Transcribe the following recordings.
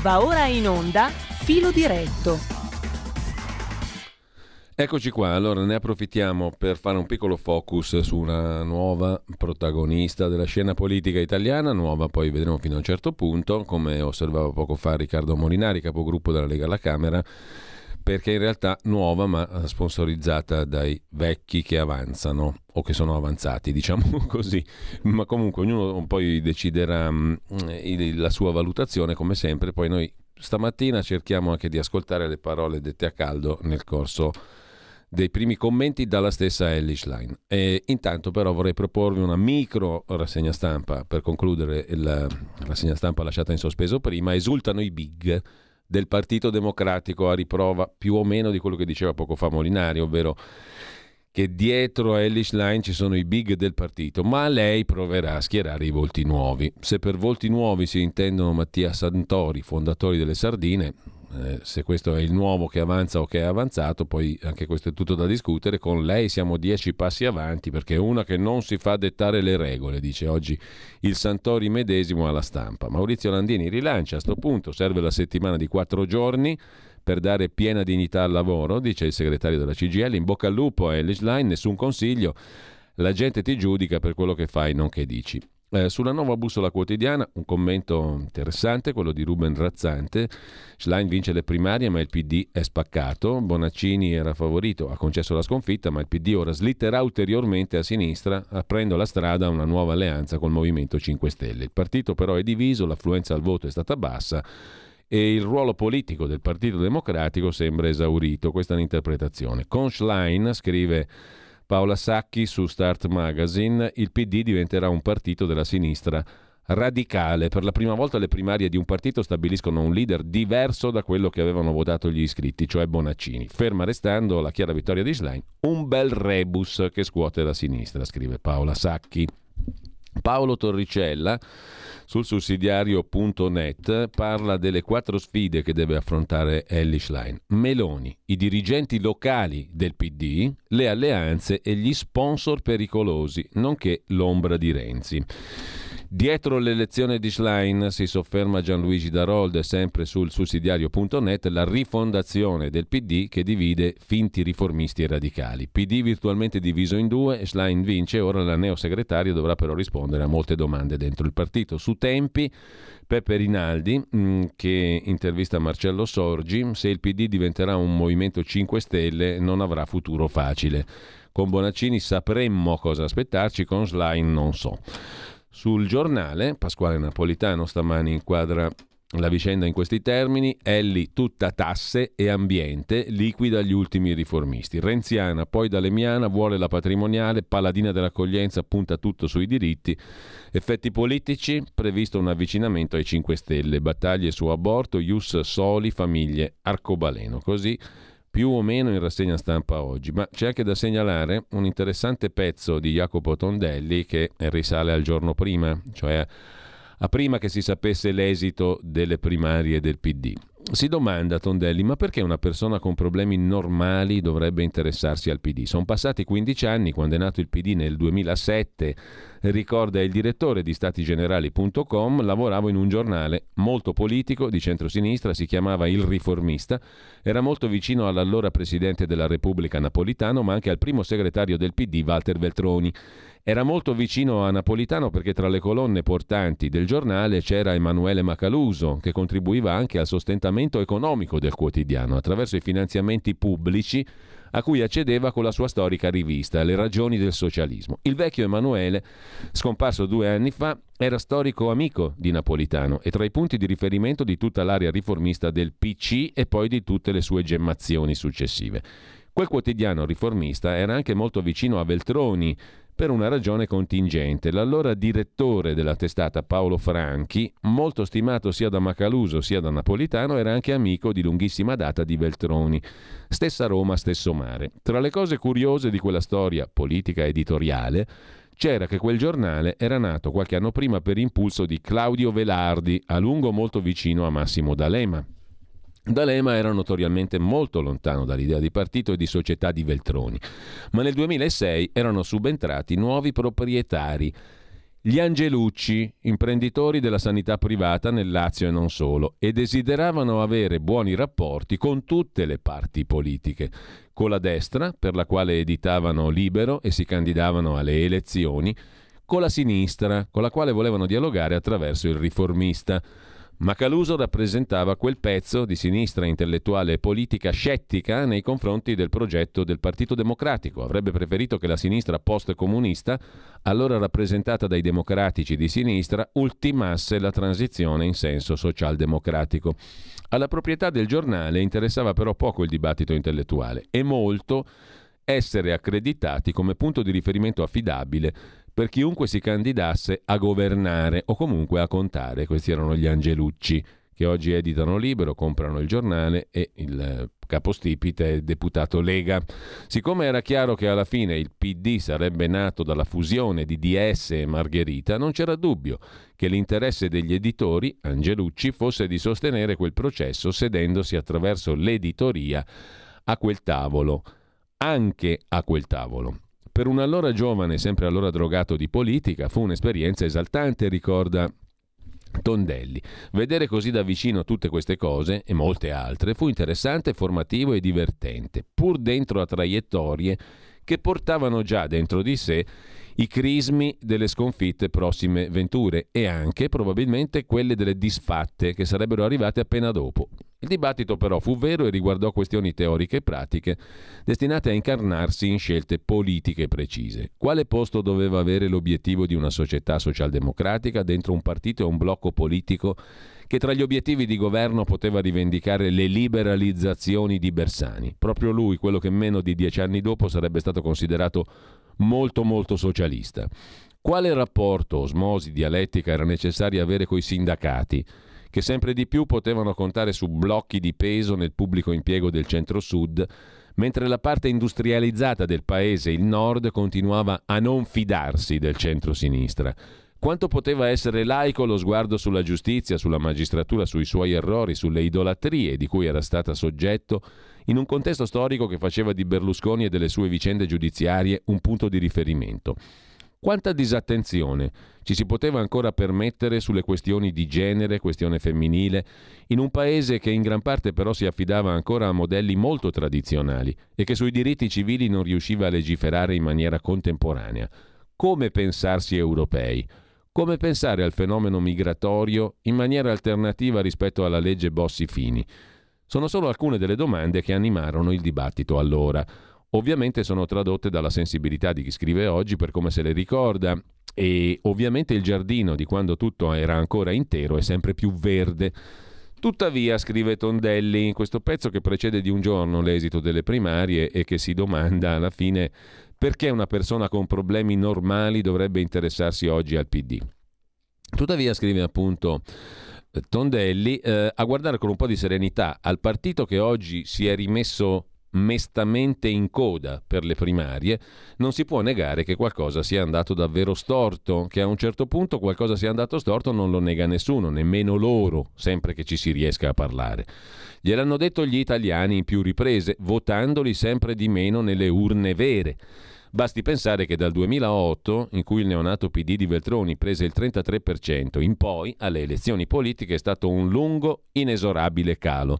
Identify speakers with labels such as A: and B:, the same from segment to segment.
A: Va ora in onda Filo diretto.
B: Eccoci qua, allora ne approfittiamo per fare un piccolo focus su una nuova protagonista della scena politica italiana, nuova poi vedremo fino a un certo punto, come osservava poco fa Riccardo Molinari, capogruppo della Lega alla Camera, perché in realtà nuova ma sponsorizzata dai vecchi che avanzano o che sono avanzati, diciamo così. Ma comunque ognuno poi deciderà mm, la sua valutazione, come sempre. Poi noi stamattina cerchiamo anche di ascoltare le parole dette a caldo nel corso dei primi commenti dalla stessa Ellis Line. E intanto però vorrei proporvi una micro rassegna stampa per concludere la rassegna stampa lasciata in sospeso prima. Esultano i big del Partito Democratico a riprova più o meno di quello che diceva poco fa Molinari, ovvero che dietro a Ellis Line ci sono i big del partito, ma lei proverà a schierare i volti nuovi. Se per volti nuovi si intendono Mattia Santori, fondatori delle Sardine, eh, se questo è il nuovo che avanza o che è avanzato, poi anche questo è tutto da discutere. Con lei siamo dieci passi avanti perché è una che non si fa dettare le regole, dice oggi il Santori medesimo alla stampa. Maurizio Landini rilancia a questo punto, serve la settimana di quattro giorni per dare piena dignità al lavoro, dice il segretario della CGL. In bocca al lupo a Elish Line, nessun consiglio. La gente ti giudica per quello che fai, non che dici. Eh, sulla nuova bussola quotidiana un commento interessante, quello di Ruben Razzante. Schlein vince le primarie ma il PD è spaccato. Bonaccini era favorito, ha concesso la sconfitta ma il PD ora slitterà ulteriormente a sinistra aprendo la strada a una nuova alleanza col Movimento 5 Stelle. Il partito però è diviso, l'affluenza al voto è stata bassa e il ruolo politico del Partito Democratico sembra esaurito. Questa è un'interpretazione. Con Schlein, scrive Paola Sacchi su Start Magazine, il PD diventerà un partito della sinistra radicale. Per la prima volta le primarie di un partito stabiliscono un leader diverso da quello che avevano votato gli iscritti, cioè Bonaccini. Ferma restando la chiara vittoria di Schlein, un bel rebus che scuote la sinistra, scrive Paola Sacchi. Paolo Torricella sul sussidiario.net parla delle quattro sfide che deve affrontare Ellie Schlein. Meloni, i dirigenti locali del PD, le alleanze e gli sponsor pericolosi, nonché l'ombra di Renzi. Dietro l'elezione di Schlein si sofferma Gianluigi Darold sempre sul sussidiario.net la rifondazione del PD che divide finti riformisti e radicali. PD virtualmente diviso in due, Schlein vince, ora la neosegretaria dovrà però rispondere a molte domande dentro il partito. Su tempi, Peppe Rinaldi mm, che intervista Marcello Sorgi, se il PD diventerà un movimento 5 Stelle non avrà futuro facile. Con Bonaccini sapremmo cosa aspettarci, con Schlein non so. Sul giornale, Pasquale Napolitano stamani inquadra la vicenda in questi termini, Elli tutta tasse e ambiente, liquida gli ultimi riformisti. Renziana, poi Dalemiana, vuole la patrimoniale, paladina dell'accoglienza, punta tutto sui diritti. Effetti politici, previsto un avvicinamento ai 5 Stelle, battaglie su aborto, ius soli, famiglie, arcobaleno. Così più o meno in rassegna stampa oggi, ma c'è anche da segnalare un interessante pezzo di Jacopo Tondelli che risale al giorno prima, cioè a prima che si sapesse l'esito delle primarie del PD. Si domanda Tondelli, ma perché una persona con problemi normali dovrebbe interessarsi al PD? Sono passati 15 anni, quando è nato il PD nel 2007, ricorda il direttore di statigenerali.com, lavoravo in un giornale molto politico di centrosinistra, si chiamava Il Riformista, era molto vicino all'allora presidente della Repubblica Napolitano, ma anche al primo segretario del PD, Walter Veltroni. Era molto vicino a Napolitano perché tra le colonne portanti del giornale c'era Emanuele Macaluso, che contribuiva anche al sostentamento economico del quotidiano attraverso i finanziamenti pubblici a cui accedeva con la sua storica rivista Le ragioni del socialismo. Il vecchio Emanuele, scomparso due anni fa, era storico amico di Napolitano e tra i punti di riferimento di tutta l'area riformista del PC e poi di tutte le sue gemmazioni successive. Quel quotidiano riformista era anche molto vicino a Veltroni, per una ragione contingente. L'allora direttore della testata Paolo Franchi, molto stimato sia da Macaluso sia da Napolitano, era anche amico di lunghissima data di Veltroni. Stessa Roma, stesso mare. Tra le cose curiose di quella storia politica editoriale c'era che quel giornale era nato qualche anno prima per impulso di Claudio Velardi, a lungo molto vicino a Massimo D'Alema. D'Alema era notoriamente molto lontano dall'idea di partito e di società di Veltroni, ma nel 2006 erano subentrati nuovi proprietari Gli Angelucci, imprenditori della sanità privata nel Lazio e non solo, e desideravano avere buoni rapporti con tutte le parti politiche, con la destra, per la quale editavano libero e si candidavano alle elezioni, con la sinistra, con la quale volevano dialogare attraverso il riformista. Ma Caluso rappresentava quel pezzo di sinistra intellettuale e politica scettica nei confronti del progetto del Partito Democratico. Avrebbe preferito che la sinistra post-comunista, allora rappresentata dai democratici di sinistra, ultimasse la transizione in senso socialdemocratico. Alla proprietà del giornale interessava però poco il dibattito intellettuale e molto essere accreditati come punto di riferimento affidabile per chiunque si candidasse a governare o comunque a contare. Questi erano gli Angelucci che oggi editano libero, comprano il giornale e il eh, capostipite è deputato Lega. Siccome era chiaro che alla fine il PD sarebbe nato dalla fusione di DS e Margherita, non c'era dubbio che l'interesse degli editori, Angelucci, fosse di sostenere quel processo sedendosi attraverso l'editoria a quel tavolo, anche a quel tavolo. Per un allora giovane, sempre allora drogato di politica, fu un'esperienza esaltante, ricorda Tondelli. Vedere così da vicino tutte queste cose e molte altre fu interessante, formativo e divertente, pur dentro a traiettorie che portavano già dentro di sé i crismi delle sconfitte prossime venture e anche probabilmente quelle delle disfatte che sarebbero arrivate appena dopo. Il dibattito però fu vero e riguardò questioni teoriche e pratiche destinate a incarnarsi in scelte politiche precise. Quale posto doveva avere l'obiettivo di una società socialdemocratica dentro un partito e un blocco politico che tra gli obiettivi di governo poteva rivendicare le liberalizzazioni di Bersani? Proprio lui, quello che meno di dieci anni dopo sarebbe stato considerato molto molto socialista. Quale rapporto, osmosi, dialettica era necessario avere coi sindacati, che sempre di più potevano contare su blocchi di peso nel pubblico impiego del centro-sud, mentre la parte industrializzata del paese, il nord, continuava a non fidarsi del centro-sinistra. Quanto poteva essere laico lo sguardo sulla giustizia, sulla magistratura, sui suoi errori, sulle idolatrie di cui era stata soggetto in un contesto storico che faceva di Berlusconi e delle sue vicende giudiziarie un punto di riferimento. Quanta disattenzione ci si poteva ancora permettere sulle questioni di genere, questione femminile, in un paese che in gran parte però si affidava ancora a modelli molto tradizionali e che sui diritti civili non riusciva a legiferare in maniera contemporanea. Come pensarsi europei? Come pensare al fenomeno migratorio in maniera alternativa rispetto alla legge Bossi-Fini? Sono solo alcune delle domande che animarono il dibattito allora. Ovviamente sono tradotte dalla sensibilità di chi scrive oggi per come se le ricorda e ovviamente il giardino di quando tutto era ancora intero è sempre più verde. Tuttavia, scrive Tondelli, in questo pezzo che precede di un giorno l'esito delle primarie e che si domanda alla fine perché una persona con problemi normali dovrebbe interessarsi oggi al PD. Tuttavia, scrive appunto Tondelli, eh, a guardare con un po' di serenità al partito che oggi si è rimesso mestamente in coda per le primarie, non si può negare che qualcosa sia andato davvero storto, che a un certo punto qualcosa sia andato storto non lo nega nessuno, nemmeno loro, sempre che ci si riesca a parlare. Gliel'hanno detto gli italiani in più riprese, votandoli sempre di meno nelle urne vere. Basti pensare che dal 2008, in cui il neonato PD di Veltroni prese il 33%, in poi alle elezioni politiche è stato un lungo, inesorabile calo.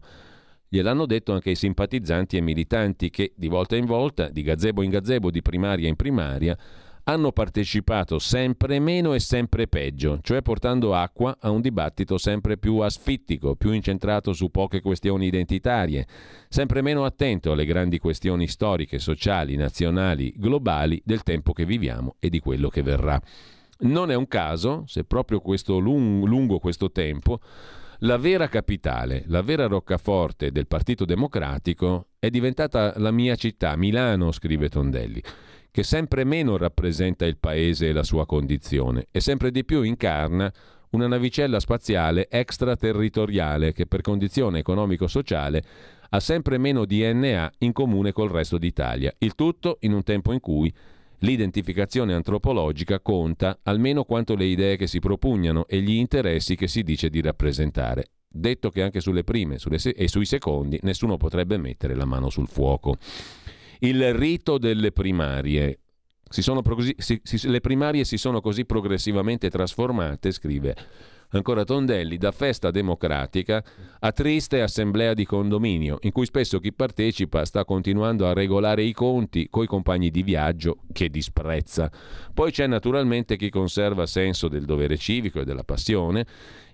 B: Gliel'hanno detto anche i simpatizzanti e militanti che, di volta in volta, di gazebo in gazebo, di primaria in primaria, hanno partecipato sempre meno e sempre peggio, cioè portando acqua a un dibattito sempre più asfittico, più incentrato su poche questioni identitarie, sempre meno attento alle grandi questioni storiche, sociali, nazionali, globali del tempo che viviamo e di quello che verrà. Non è un caso, se proprio questo lung- lungo questo tempo, la vera capitale, la vera roccaforte del Partito Democratico è diventata la mia città, Milano, scrive Tondelli che sempre meno rappresenta il paese e la sua condizione e sempre di più incarna una navicella spaziale extraterritoriale che per condizione economico-sociale ha sempre meno DNA in comune col resto d'Italia. Il tutto in un tempo in cui l'identificazione antropologica conta almeno quanto le idee che si propugnano e gli interessi che si dice di rappresentare. Detto che anche sulle prime sulle se- e sui secondi nessuno potrebbe mettere la mano sul fuoco. Il rito delle primarie. così, si, si, le primarie si sono così progressivamente trasformate, scrive ancora Tondelli, da festa democratica a triste assemblea di condominio, in cui spesso chi partecipa sta continuando a regolare i conti coi compagni di viaggio che disprezza. Poi c'è naturalmente chi conserva senso del dovere civico e della passione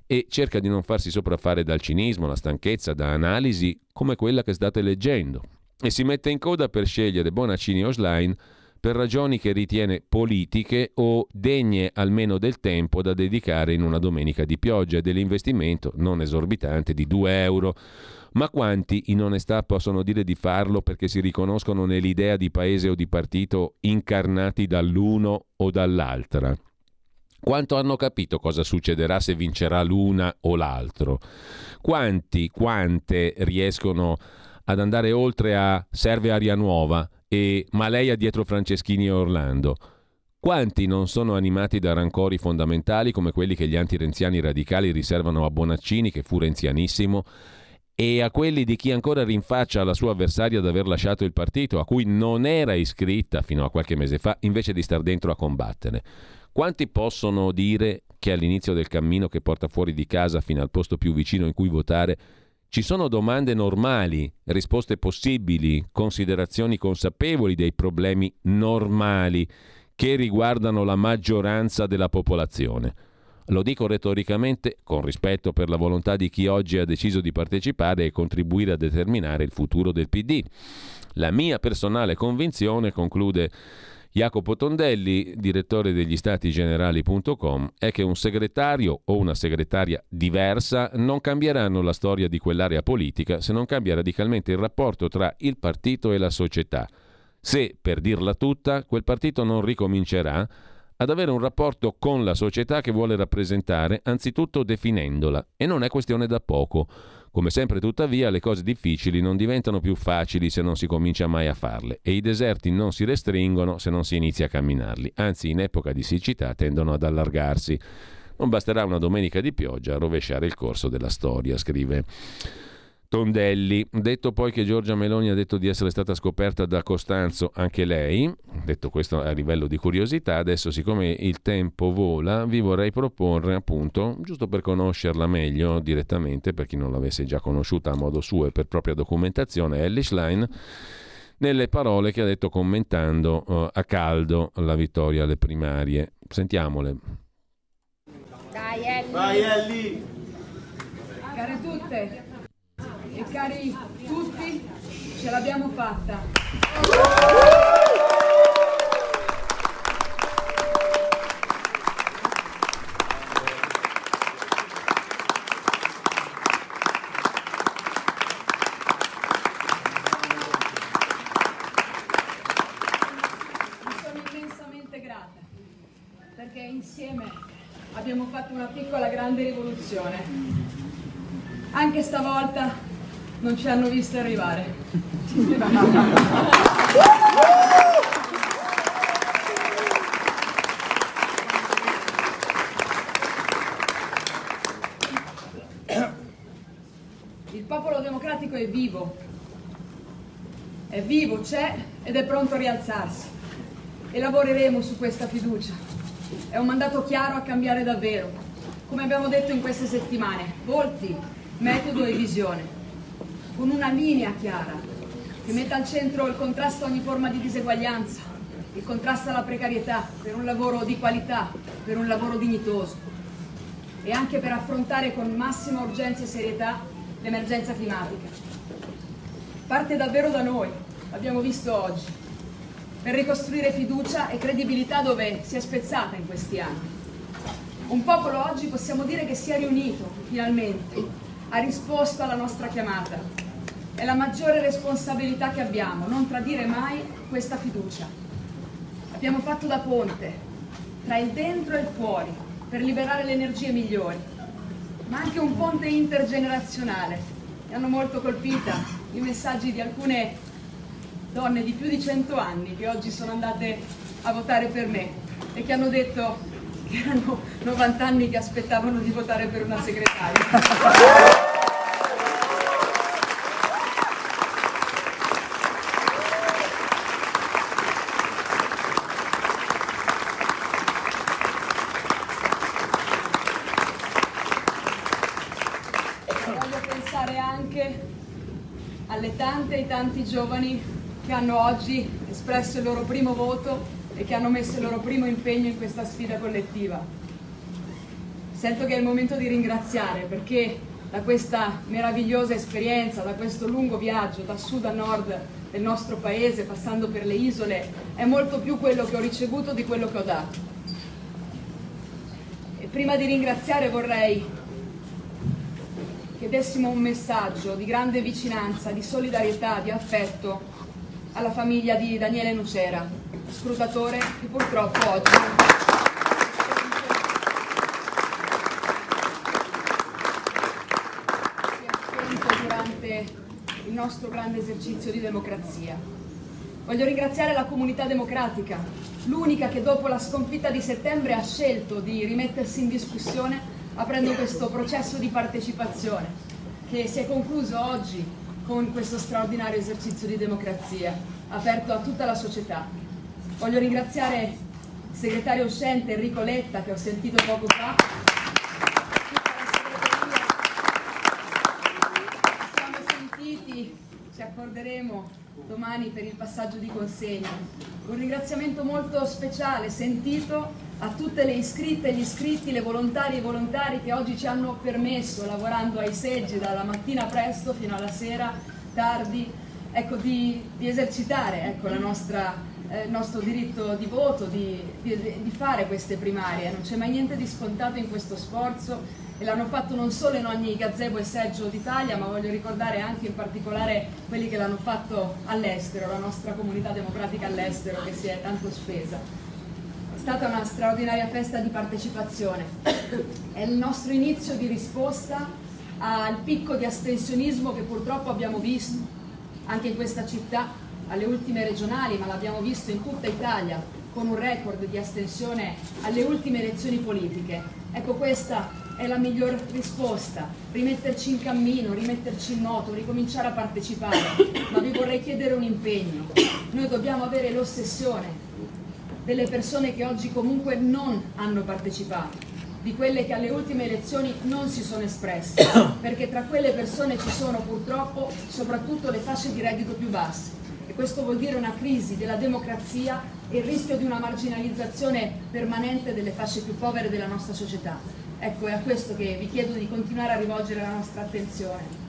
B: e cerca di non farsi sopraffare dal cinismo, la stanchezza, da analisi come quella che state leggendo. E si mette in coda per scegliere Bonaccini o Schlein per ragioni che ritiene politiche o degne almeno del tempo da dedicare in una domenica di pioggia e dell'investimento non esorbitante di 2 euro. Ma quanti in onestà possono dire di farlo perché si riconoscono nell'idea di paese o di partito incarnati dall'uno o dall'altra? Quanto hanno capito cosa succederà se vincerà l'una o l'altro? Quanti, quante riescono ad andare oltre a serve aria nuova e ma lei ha dietro Franceschini e Orlando. Quanti non sono animati da rancori fondamentali come quelli che gli antirenziani radicali riservano a Bonaccini, che fu renzianissimo, e a quelli di chi ancora rinfaccia alla sua avversaria di aver lasciato il partito, a cui non era iscritta fino a qualche mese fa, invece di star dentro a combattere. Quanti possono dire che all'inizio del cammino che porta fuori di casa fino al posto più vicino in cui votare ci sono domande normali, risposte possibili, considerazioni consapevoli dei problemi normali che riguardano la maggioranza della popolazione. Lo dico retoricamente, con rispetto per la volontà di chi oggi ha deciso di partecipare e contribuire a determinare il futuro del PD. La mia personale convinzione, conclude Jacopo Tondelli, direttore degli stati generali.com, è che un segretario o una segretaria diversa non cambieranno la storia di quell'area politica se non cambia radicalmente il rapporto tra il partito e la società. Se, per dirla tutta, quel partito non ricomincerà ad avere un rapporto con la società che vuole rappresentare, anzitutto definendola, e non è questione da poco. Come sempre tuttavia le cose difficili non diventano più facili se non si comincia mai a farle e i deserti non si restringono se non si inizia a camminarli, anzi in epoca di siccità tendono ad allargarsi. Non basterà una domenica di pioggia a rovesciare il corso della storia, scrive Tondelli. Detto poi che Giorgia Meloni ha detto di essere stata scoperta da Costanzo anche lei, detto questo a livello di curiosità, adesso siccome il tempo vola vi vorrei proporre appunto, giusto per conoscerla meglio direttamente, per chi non l'avesse già conosciuta a modo suo e per propria documentazione, Ellie Schlein, nelle parole che ha detto commentando uh, a caldo la vittoria alle primarie. Sentiamole.
C: Dai Ellie! Dai Ellie! Care tutte, e cari tutti, ce l'abbiamo fatta. perché insieme abbiamo fatto una piccola grande rivoluzione. Anche stavolta non ci hanno visto arrivare. Il popolo democratico è vivo, è vivo, c'è ed è pronto a rialzarsi e lavoreremo su questa fiducia. È un mandato chiaro a cambiare davvero, come abbiamo detto in queste settimane, volti, metodo e visione con una linea chiara che metta al centro il contrasto a ogni forma di diseguaglianza, il contrasto alla precarietà per un lavoro di qualità, per un lavoro dignitoso e anche per affrontare con massima urgenza e serietà l'emergenza climatica. Parte davvero da noi, l'abbiamo visto oggi, per ricostruire fiducia e credibilità dove si è spezzata in questi anni. Un popolo oggi possiamo dire che si è riunito finalmente, ha risposto alla nostra chiamata è la maggiore responsabilità che abbiamo, non tradire mai questa fiducia. Abbiamo fatto da ponte tra il dentro e il fuori per liberare le energie migliori, ma anche un ponte intergenerazionale. Mi hanno molto colpita i messaggi di alcune donne di più di 100 anni che oggi sono andate a votare per me e che hanno detto che erano 90 anni che aspettavano di votare per una segretaria. voglio pensare anche alle giovani che hanno oggi espresso il loro primo voto e che hanno messo il loro primo impegno in questa sfida collettiva. Sento che è il momento di ringraziare perché da questa meravigliosa esperienza, da questo lungo viaggio da sud a nord del nostro paese, passando per le isole, è molto più quello che ho ricevuto di quello che ho dato. E prima di ringraziare vorrei che dessimo un messaggio di grande vicinanza, di solidarietà, di affetto alla famiglia di Daniele Nucera, scrutatore che purtroppo oggi il nostro grande esercizio di democrazia. Voglio ringraziare la comunità democratica, l'unica che dopo la sconfitta di settembre ha scelto di rimettersi in discussione aprendo questo processo di partecipazione che si è concluso oggi con questo straordinario esercizio di democrazia aperto a tutta la società. Voglio ringraziare il segretario uscente Enrico Letta che ho sentito poco fa. Siamo sentiti, ci accorderemo domani per il passaggio di consegna. Un ringraziamento molto speciale, sentito a tutte le iscritte e gli iscritti, le volontarie e i volontari che oggi ci hanno permesso, lavorando ai seggi dalla mattina presto fino alla sera tardi, ecco, di, di, esercitare ecco, nostra, eh, il nostro diritto di voto, di, di, di fare queste primarie. Non c'è mai niente di scontato in questo sforzo e l'hanno fatto non solo in ogni gazebo e seggio d'Italia, ma voglio ricordare anche in particolare quelli che l'hanno fatto all'estero, la nostra comunità democratica all'estero che si è tanto spesa stata una straordinaria festa di partecipazione. È il nostro inizio di risposta al picco di astensionismo che purtroppo abbiamo visto anche in questa città, alle ultime regionali, ma l'abbiamo visto in tutta Italia con un record di astensione alle ultime elezioni politiche. Ecco questa è la miglior risposta, rimetterci in cammino, rimetterci in moto, ricominciare a partecipare, ma vi vorrei chiedere un impegno. Noi dobbiamo avere l'ossessione delle persone che oggi comunque non hanno partecipato, di quelle che alle ultime elezioni non si sono espresse, perché tra quelle persone ci sono purtroppo soprattutto le fasce di reddito più basse e questo vuol dire una crisi della democrazia e il rischio di una marginalizzazione permanente delle fasce più povere della nostra società. Ecco, è a questo che vi chiedo di continuare a rivolgere la nostra attenzione.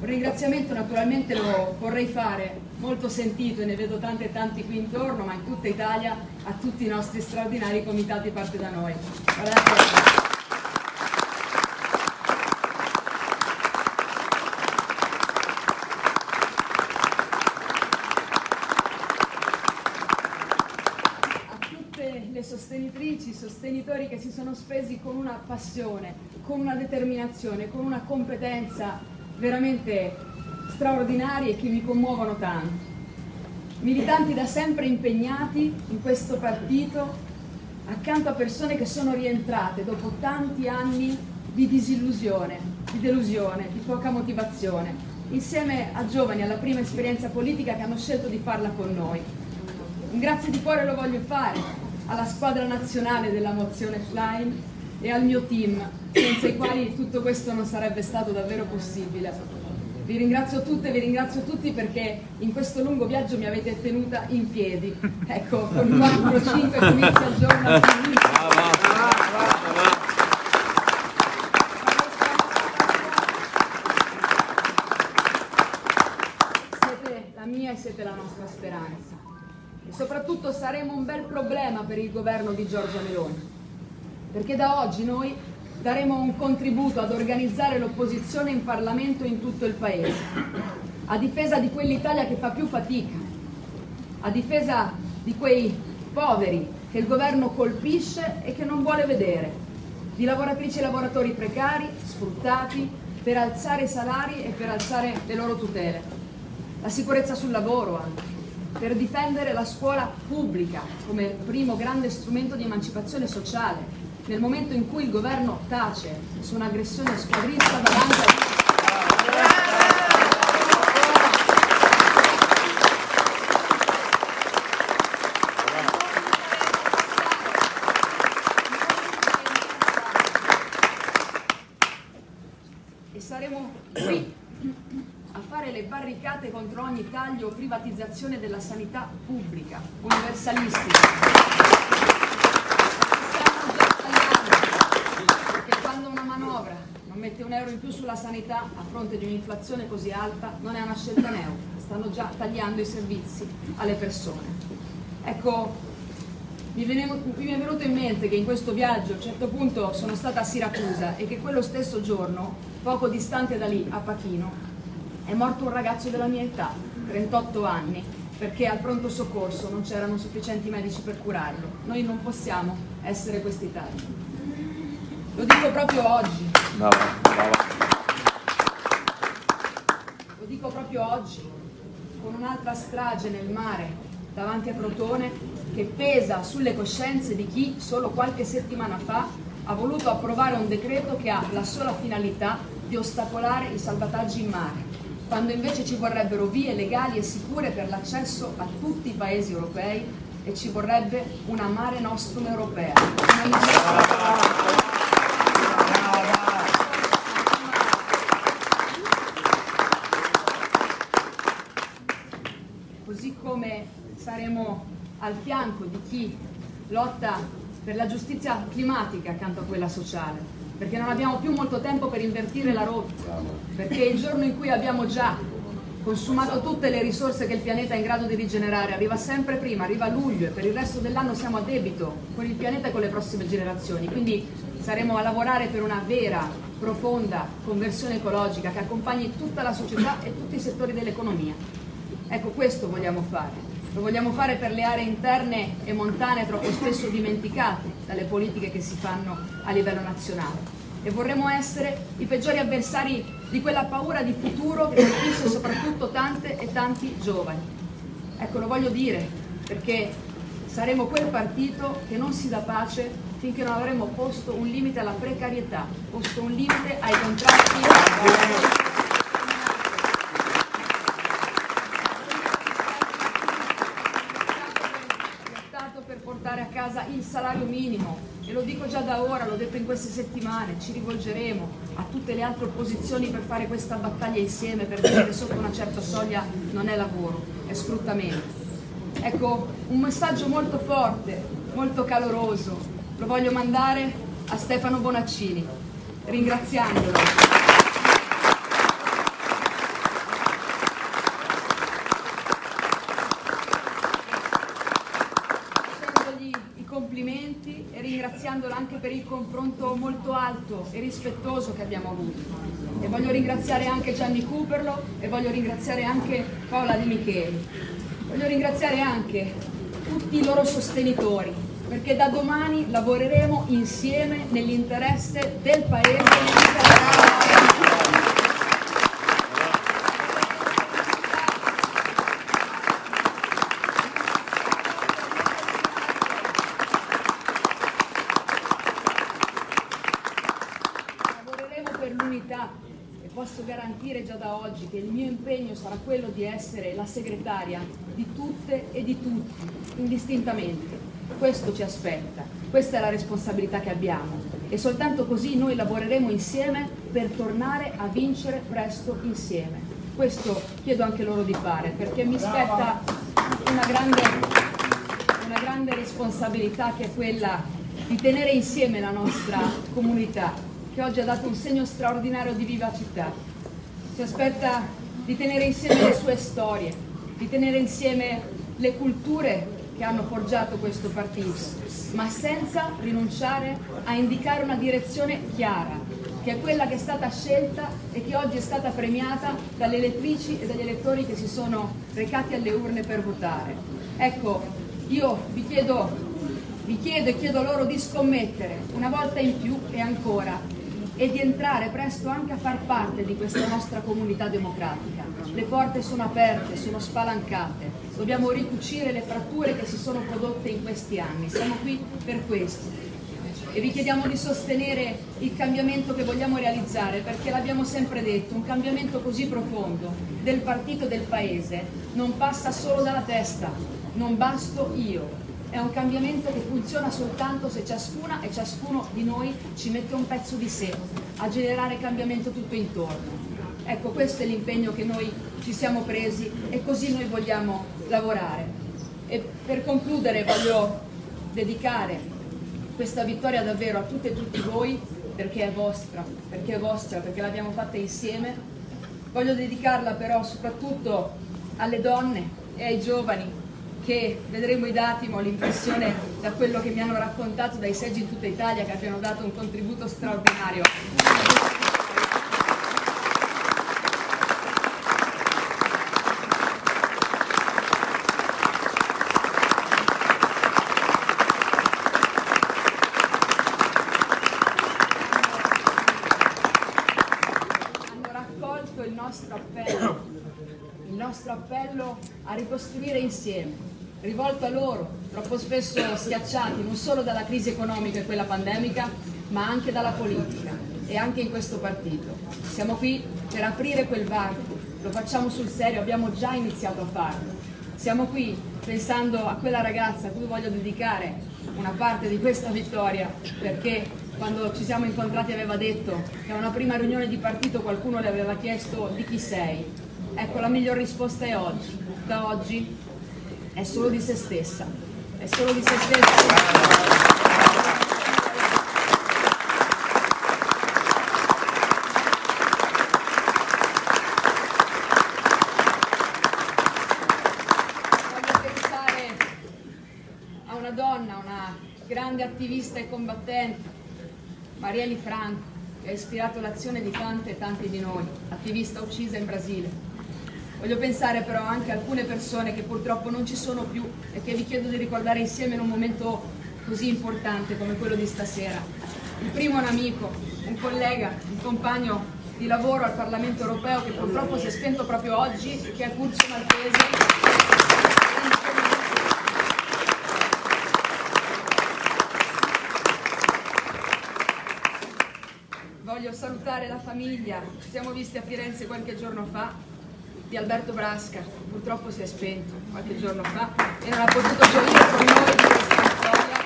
C: Un ringraziamento naturalmente lo vorrei fare, molto sentito, e ne vedo tanti e tanti qui intorno, ma in tutta Italia, a tutti i nostri straordinari comitati parte da noi. Grazie. sostenitrici, sostenitori che si sono spesi con una passione, con una determinazione, con una competenza veramente straordinari e che mi commuovono tanto. Militanti da sempre impegnati in questo partito accanto a persone che sono rientrate dopo tanti anni di disillusione, di delusione, di poca motivazione, insieme a giovani alla prima esperienza politica che hanno scelto di farla con noi. Un grazie di cuore lo voglio fare alla squadra nazionale della mozione Schlein e al mio team, senza i quali tutto questo non sarebbe stato davvero possibile. Vi ringrazio tutte, vi ringrazio tutti perché in questo lungo viaggio mi avete tenuta in piedi. Ecco, con 4-5 comizi al giorno. Siete la mia e siete la nostra speranza. E soprattutto saremo un bel problema per il governo di Giorgia Meloni perché da oggi noi daremo un contributo ad organizzare l'opposizione in Parlamento in tutto il Paese, a difesa di quell'Italia che fa più fatica, a difesa di quei poveri che il governo colpisce e che non vuole vedere, di lavoratrici e lavoratori precari, sfruttati, per alzare i salari e per alzare le loro tutele, la sicurezza sul lavoro anche, per difendere la scuola pubblica come primo grande strumento di emancipazione sociale, nel momento in cui il governo tace su un'aggressione squadrista davanti a contro ogni taglio o privatizzazione della sanità pubblica, universalistica. Stiamo già tagliando, perché quando una manovra non mette un euro in più sulla sanità a fronte di un'inflazione così alta non è una scelta neutra, stanno già tagliando i servizi alle persone. Ecco, mi, è venuto in mente che in questo viaggio a un certo punto sono stata a Siracusa e che quello stesso giorno, poco distante da lì, a Pachino, è morto un ragazzo della mia età, 38 anni, perché al pronto soccorso non c'erano sufficienti medici per curarlo. Noi non possiamo essere questi tagli. Lo dico proprio oggi. Brava, brava. Dico proprio oggi, con un'altra strage nel mare davanti a Crotone che pesa sulle coscienze di chi solo qualche settimana fa ha voluto approvare un decreto che ha la sola finalità di ostacolare i salvataggi in mare quando invece ci vorrebbero vie legali e sicure per l'accesso a tutti i paesi europei e ci vorrebbe una mare nostrum europea. Così come saremo al fianco di chi lotta per la giustizia climatica accanto a quella sociale perché non abbiamo più molto tempo per invertire la rotta, perché il giorno in cui abbiamo già consumato tutte le risorse che il pianeta è in grado di rigenerare, arriva sempre prima, arriva a luglio e per il resto dell'anno siamo a debito con il pianeta e con le prossime generazioni, quindi saremo a lavorare per una vera, profonda conversione ecologica che accompagni tutta la società e tutti i settori dell'economia. Ecco, questo vogliamo fare. Lo vogliamo fare per le aree interne e montane troppo spesso dimenticate dalle politiche che si fanno a livello nazionale. E vorremmo essere i peggiori avversari di quella paura di futuro che colpisce soprattutto tante e tanti giovani. Ecco, lo voglio dire perché saremo quel partito che non si dà pace finché non avremo posto un limite alla precarietà, posto un limite ai contratti. Casa il salario minimo e lo dico già da ora, l'ho detto in queste settimane, ci rivolgeremo a tutte le altre opposizioni per fare questa battaglia insieme per dire che sotto una certa soglia non è lavoro, è sfruttamento. Ecco, un messaggio molto forte, molto caloroso, lo voglio mandare a Stefano Bonaccini, ringraziandolo. ringraziandola anche per il confronto molto alto e rispettoso che abbiamo avuto. E voglio ringraziare anche Gianni Cooperlo e voglio ringraziare anche Paola Di Micheli. Voglio ringraziare anche tutti i loro sostenitori, perché da domani lavoreremo insieme nell'interesse del Paese e nell'interesse posso garantire già da oggi che il mio impegno sarà quello di essere la segretaria di tutte e di tutti, indistintamente. Questo ci aspetta, questa è la responsabilità che abbiamo e soltanto così noi lavoreremo insieme per tornare a vincere presto insieme. Questo chiedo anche loro di fare perché mi spetta una grande, una grande responsabilità che è quella di tenere insieme la nostra comunità che oggi ha dato un segno straordinario di vivacità. Si aspetta di tenere insieme le sue storie, di tenere insieme le culture che hanno forgiato questo partito, ma senza rinunciare a indicare una direzione chiara, che è quella che è stata scelta e che oggi è stata premiata dalle elettrici e dagli elettori che si sono recati alle urne per votare. Ecco, io vi chiedo, vi chiedo e chiedo loro di scommettere una volta in più e ancora e di entrare presto anche a far parte di questa nostra comunità democratica. Le porte sono aperte, sono spalancate, dobbiamo ricucire le fratture che si sono prodotte in questi anni, siamo qui per questo. E vi chiediamo di sostenere il cambiamento che vogliamo realizzare, perché l'abbiamo sempre detto, un cambiamento così profondo del partito e del paese non passa solo dalla testa, non basto io, È un cambiamento che funziona soltanto se ciascuna e ciascuno di noi ci mette un pezzo di sé a generare cambiamento tutto intorno. Ecco, questo è l'impegno che noi ci siamo presi e così noi vogliamo lavorare. E per concludere voglio dedicare questa vittoria davvero a tutte e tutti voi perché è vostra, perché è vostra, perché l'abbiamo fatta insieme. Voglio dedicarla però soprattutto alle donne e ai giovani che vedremo i dati, ma ho l'impressione da quello che mi hanno raccontato dai seggi in tutta Italia che abbiano dato un contributo straordinario. nostro appello a ricostruire insieme, rivolto a loro, troppo spesso schiacciati non solo dalla crisi economica e quella pandemica, ma anche dalla politica e anche in questo partito. Siamo qui per aprire quel varco, lo facciamo sul serio, abbiamo già iniziato a farlo. Siamo qui pensando a quella ragazza a cui voglio dedicare una parte di questa vittoria perché quando ci siamo incontrati aveva detto che a una prima riunione di partito qualcuno le aveva chiesto di chi sei Ecco, la miglior risposta è oggi. Da oggi è solo di se stessa. È solo di se stessa. grande attivista e combattente, Marieli Franco, che ha ispirato l'azione di tante e tanti di noi, attivista uccisa in Brasile. Voglio pensare però anche a alcune persone che purtroppo non ci sono più e che vi chiedo di ricordare insieme in un momento così importante come quello di stasera. Il primo è un amico, un collega, un compagno di lavoro al Parlamento europeo che purtroppo si è spento proprio oggi, che è Curzio Maltese. Voglio salutare la famiglia, ci siamo visti a Firenze qualche giorno fa, di Alberto Brasca, purtroppo si è spento qualche giorno fa e non ha potuto gioire con noi di questa storia.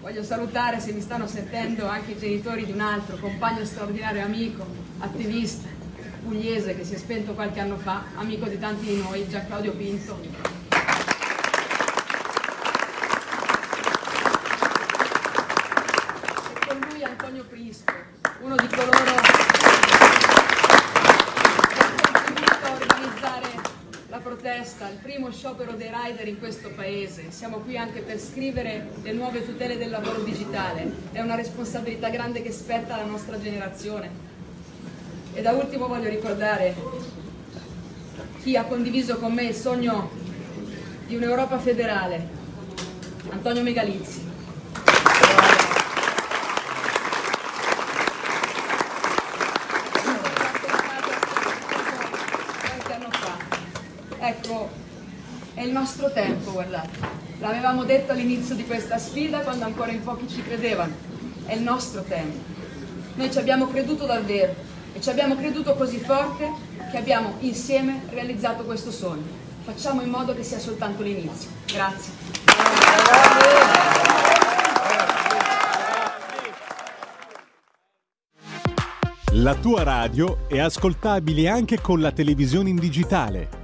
C: Voglio salutare, se mi stanno sentendo, anche i genitori di un altro compagno straordinario amico, attivista, pugliese che si è spento qualche anno fa, amico di tanti di noi, Gian Claudio Pinto. E con lui Antonio Prisco, uno di coloro protesta, il primo sciopero dei rider in questo paese. Siamo qui anche per scrivere le nuove tutele del lavoro digitale. È una responsabilità grande che spetta alla nostra generazione. E da ultimo voglio ricordare chi ha condiviso con me il sogno di un'Europa federale, Antonio Megalizzi. Ecco, è il nostro tempo, guardate. L'avevamo detto all'inizio di questa sfida quando ancora in pochi ci credevano. È il nostro tempo. Noi ci abbiamo creduto davvero e ci abbiamo creduto così forte che abbiamo insieme realizzato questo sogno. Facciamo in modo che sia soltanto l'inizio. Grazie.
D: La tua radio è ascoltabile anche con la televisione in digitale.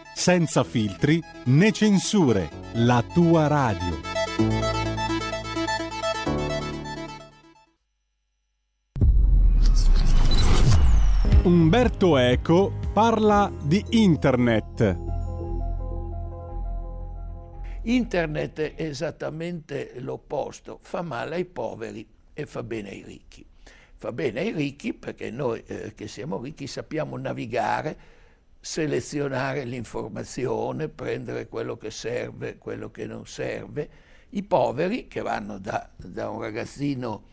D: senza filtri né censure, la tua radio. Umberto Eco parla di Internet.
E: Internet è esattamente l'opposto, fa male ai poveri e fa bene ai ricchi. Fa bene ai ricchi perché noi eh, che siamo ricchi sappiamo navigare selezionare l'informazione, prendere quello che serve, quello che non serve, I poveri, che vanno da, da un ragazzino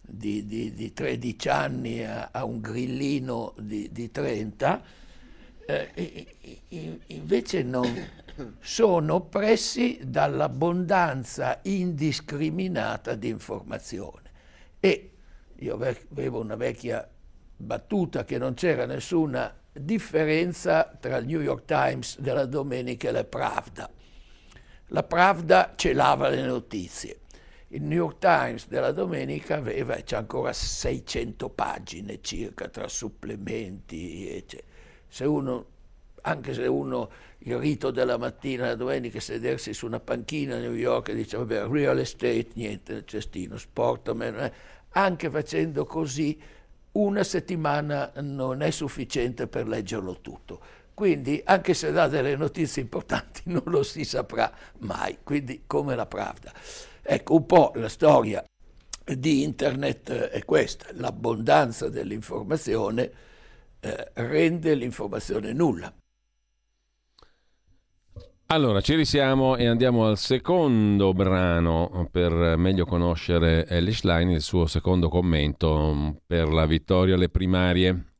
E: di, di, di, 13 anni a, a un grillino di, di 30, eh, invece non sono oppressi dall'abbondanza indiscriminata di informazione. E io avevo una vecchia battuta che non c'era nessuna differenza tra il New York Times della domenica e la Pravda. La Pravda celava le notizie. Il New York Times della domenica aveva, c'è ancora 600 pagine circa tra supplementi, eccetera. Se uno, anche se uno il rito della mattina, la domenica, sedersi su una panchina a New York e dice, vabbè, real estate, niente nel cestino, sport, eh. anche facendo così una settimana non è sufficiente per leggerlo tutto. Quindi, anche se dà delle notizie importanti, non lo si saprà mai. Quindi, come la Pravda. Ecco, un po' la storia di Internet è questa: l'abbondanza dell'informazione eh, rende l'informazione nulla.
B: Allora, ci risiamo e andiamo al secondo brano per meglio conoscere Elish Line, il suo secondo commento per la vittoria alle primarie.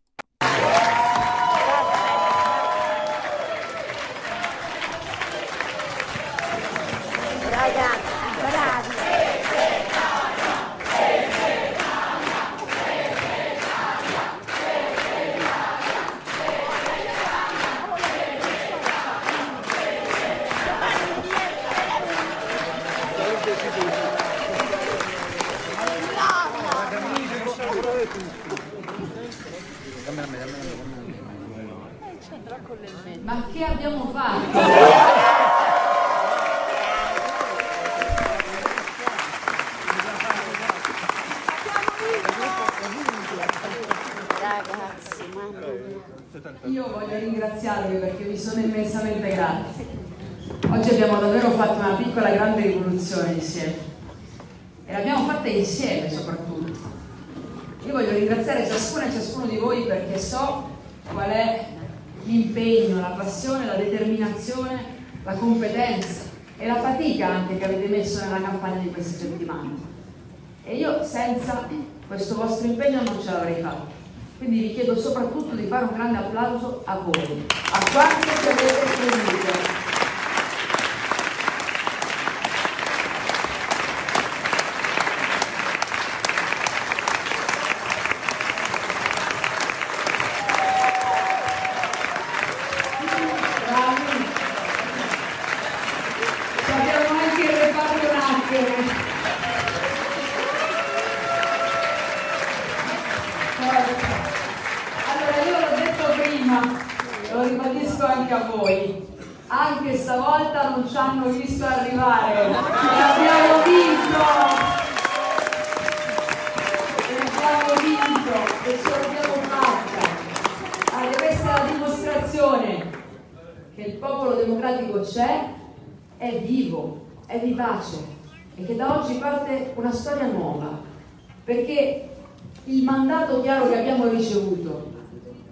C: lo ribadisco anche a voi, anche stavolta non ci hanno visto arrivare, abbiamo vinto! E abbiamo vinto e ce l'abbiamo fatta. Allora, questa è la dimostrazione che il popolo democratico c'è, è vivo, è vivace e che da oggi parte una storia nuova, perché il mandato chiaro che abbiamo ricevuto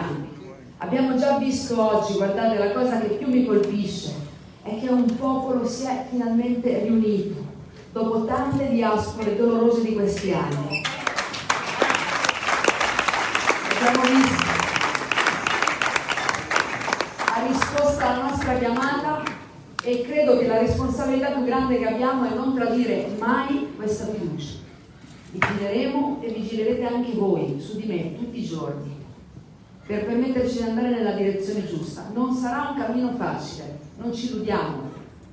C: anni. Abbiamo già visto oggi, guardate, la cosa che più mi colpisce è che un popolo si è finalmente riunito dopo tante diaspore dolorose di questi anni. Abbiamo visto ha risposto alla nostra chiamata e credo che la responsabilità più grande che abbiamo è non tradire mai questa fiducia. Vigileremo e vigilerete anche voi su di me tutti i giorni per permetterci di andare nella direzione giusta. Non sarà un cammino facile, non ci illudiamo.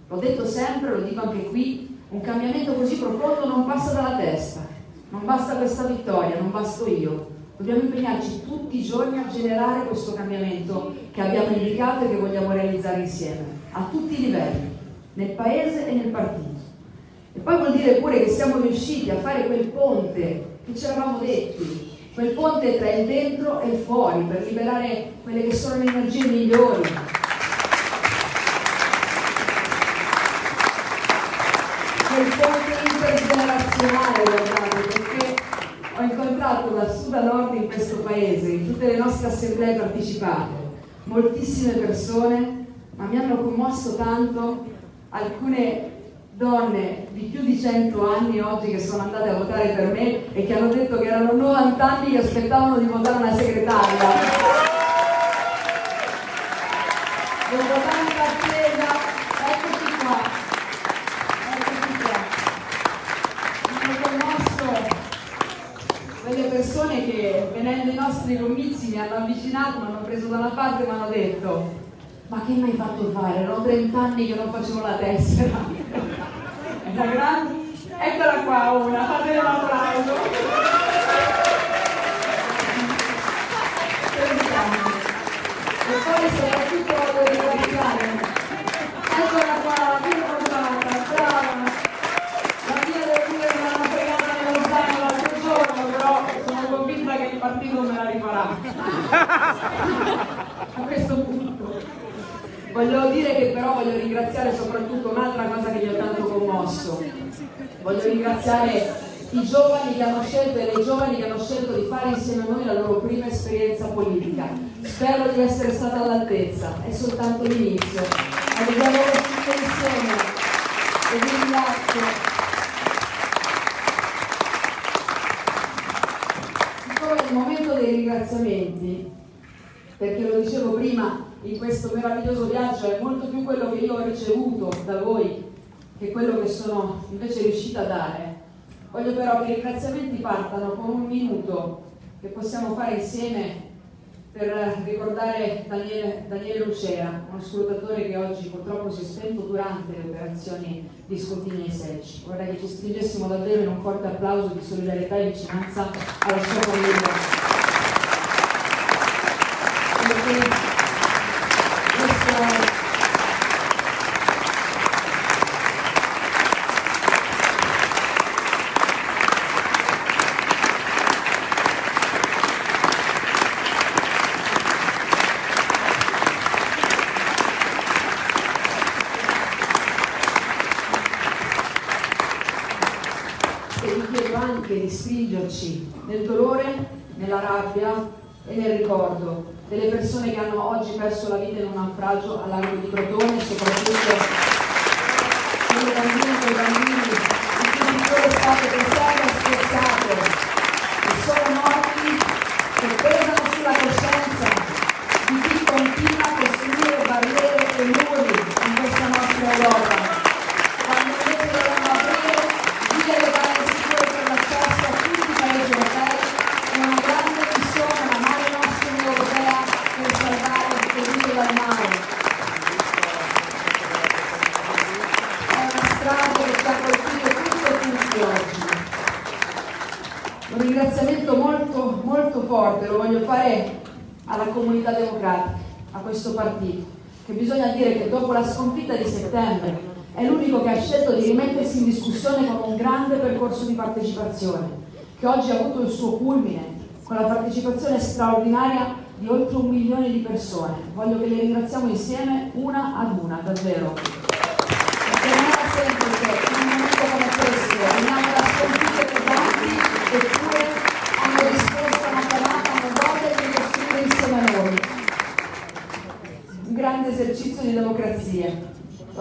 C: L'ho detto sempre, lo dico anche qui, un cambiamento così profondo non passa dalla testa, non basta questa vittoria, non basto io, Dobbiamo impegnarci tutti i giorni a generare questo cambiamento che abbiamo indicato e che vogliamo realizzare insieme, a tutti i livelli, nel Paese e nel partito. E poi vuol dire pure che siamo riusciti a fare quel ponte che ci eravamo detti, quel ponte tra il dentro e il fuori, per liberare quelle che sono le energie migliori. Quel ponte intergenerazionale, guardate, perché ho incontrato da sud a nord in questo paese, in tutte le nostre assemblee partecipate, moltissime persone, ma mi hanno commosso tanto alcune donne di più di 100 anni oggi che sono andate a votare per me e che hanno detto che erano 90 anni che aspettavano di votare una segretaria. Dopo tanta attesa, eccoci qua. Eccoci qua. Mi commosso quelle persone che venendo ai nostri comizi mi hanno avvicinato, mi hanno preso da una parte e mi hanno detto ma che mi hai fatto fare? Erano 30 anni che non facevo la tessera grande, eccola qua una, fatele un applauso. E poi soprattutto voglio ringraziare, eccola qua, più portata, brava. La mia devo dire me l'hanno fregata nello zaino l'altro giorno, però sono convinta che il partito me la rifarà. A questo punto. Voglio dire che però voglio ringraziare soprattutto un'altra cosa che mi ha tanto commosso. Voglio ringraziare i giovani che hanno scelto e le giovani che hanno scelto di fare insieme a noi la loro prima esperienza politica. Spero di essere stata all'altezza, è soltanto l'inizio. Ma dobbiamo tutti insieme e vi ringrazio. Siccome è il momento dei ringraziamenti, perché lo dicevo prima, in questo meraviglioso viaggio è molto più quello che io ho ricevuto da voi che quello che sono invece riuscita a dare. Voglio però che i ringraziamenti partano con un minuto che possiamo fare insieme per ricordare Daniele, Daniele Lucera, uno scrutatore che oggi purtroppo si è spento durante le operazioni di scrutinio ai seggi. Vorrei che ci stringessimo davvero in un forte applauso di solidarietà e vicinanza alla sua famiglia. La sconfitta di settembre è l'unico che ha scelto di rimettersi in discussione con un grande percorso di partecipazione, che oggi ha avuto il suo culmine con la partecipazione straordinaria di oltre un milione di persone. Voglio che le ringraziamo insieme una ad una, davvero.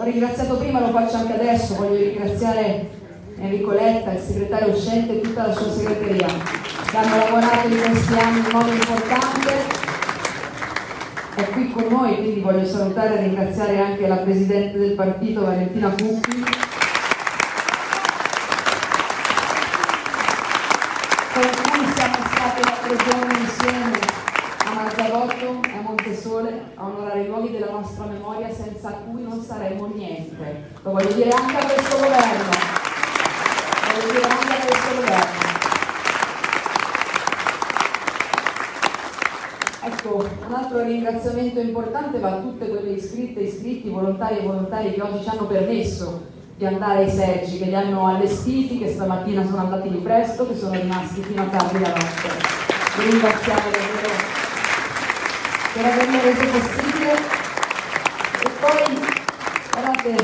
C: Ringraziato prima, lo faccio anche adesso, voglio ringraziare Enrico Letta, il segretario uscente e tutta la sua segreteria, che hanno lavorato in questi anni in modo importante. È qui con noi, quindi voglio salutare e ringraziare anche la Presidente del partito, Valentina Cucchi. Con cui siamo stati l'altro giorno insieme a Marzarotto e a Montesole a onorare i luoghi della nostra memoria senza cui non saremmo niente. Lo voglio dire anche a questo governo. Voglio dire anche a questo governo. Ecco, un altro ringraziamento importante va a tutte quelle iscritte, iscritti, volontari e volontari che oggi ci hanno permesso di andare ai seggi, che li hanno allestiti, che stamattina sono andati di presto, che sono rimasti fino a tardi la notte. Vi ringraziamo davvero per averlo reso possibile. Poi, guardate,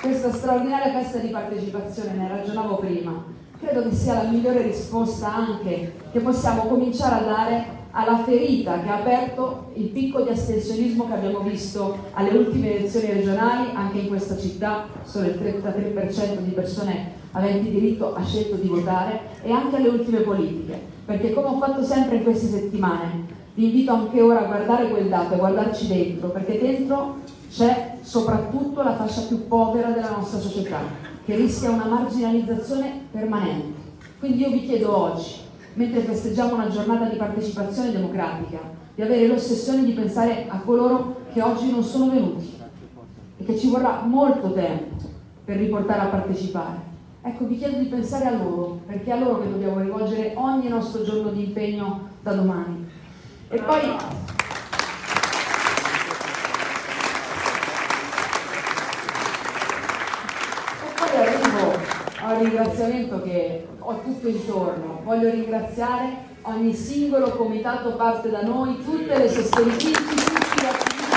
C: questa straordinaria festa di partecipazione, ne ragionavo prima, credo che sia la migliore risposta anche che possiamo cominciare a dare alla ferita che ha aperto il picco di astensionismo che abbiamo visto alle ultime elezioni regionali, anche in questa città. Solo il 33% di persone aventi diritto ha scelto di votare, e anche alle ultime politiche, perché come ho fatto sempre in queste settimane, vi invito anche ora a guardare quel dato, a guardarci dentro, perché dentro c'è soprattutto la fascia più povera della nostra società, che rischia una marginalizzazione permanente. Quindi io vi chiedo oggi, mentre festeggiamo una giornata di partecipazione democratica, di avere l'ossessione di pensare a coloro che oggi non sono venuti e che ci vorrà molto tempo per riportare a partecipare. Ecco, vi chiedo di pensare a loro, perché è a loro che dobbiamo rivolgere ogni nostro giorno di impegno da domani. E poi ringraziamento che ho tutto intorno. Voglio ringraziare ogni singolo comitato parte da noi, tutte le sostenitrici, tutti gli attivisti.